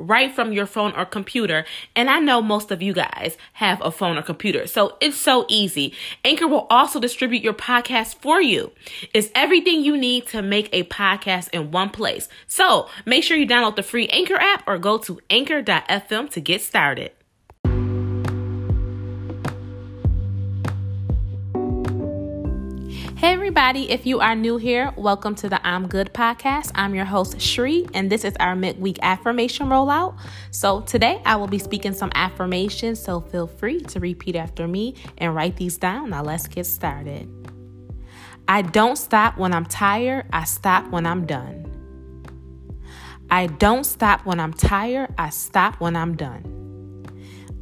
right from your phone or computer. And I know most of you guys have a phone or computer, so it's so easy. Anchor will also distribute your podcast for you. It's everything you need to make a podcast in one place. So make sure you download the free Anchor app or go to anchor.fm to get started. Hey, everybody, if you are new here, welcome to the I'm Good podcast. I'm your host, Shri, and this is our midweek affirmation rollout. So, today I will be speaking some affirmations, so feel free to repeat after me and write these down. Now, let's get started. I don't stop when I'm tired, I stop when I'm done. I don't stop when I'm tired, I stop when I'm done.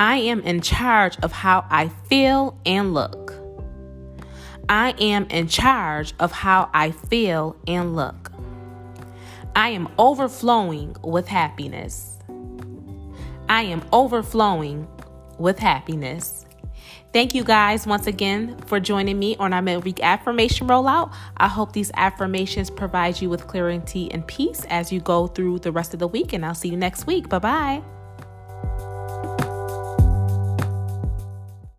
I am in charge of how I feel and look. I am in charge of how I feel and look. I am overflowing with happiness. I am overflowing with happiness. Thank you guys once again for joining me on our midweek affirmation rollout. I hope these affirmations provide you with clarity and peace as you go through the rest of the week, and I'll see you next week. Bye bye.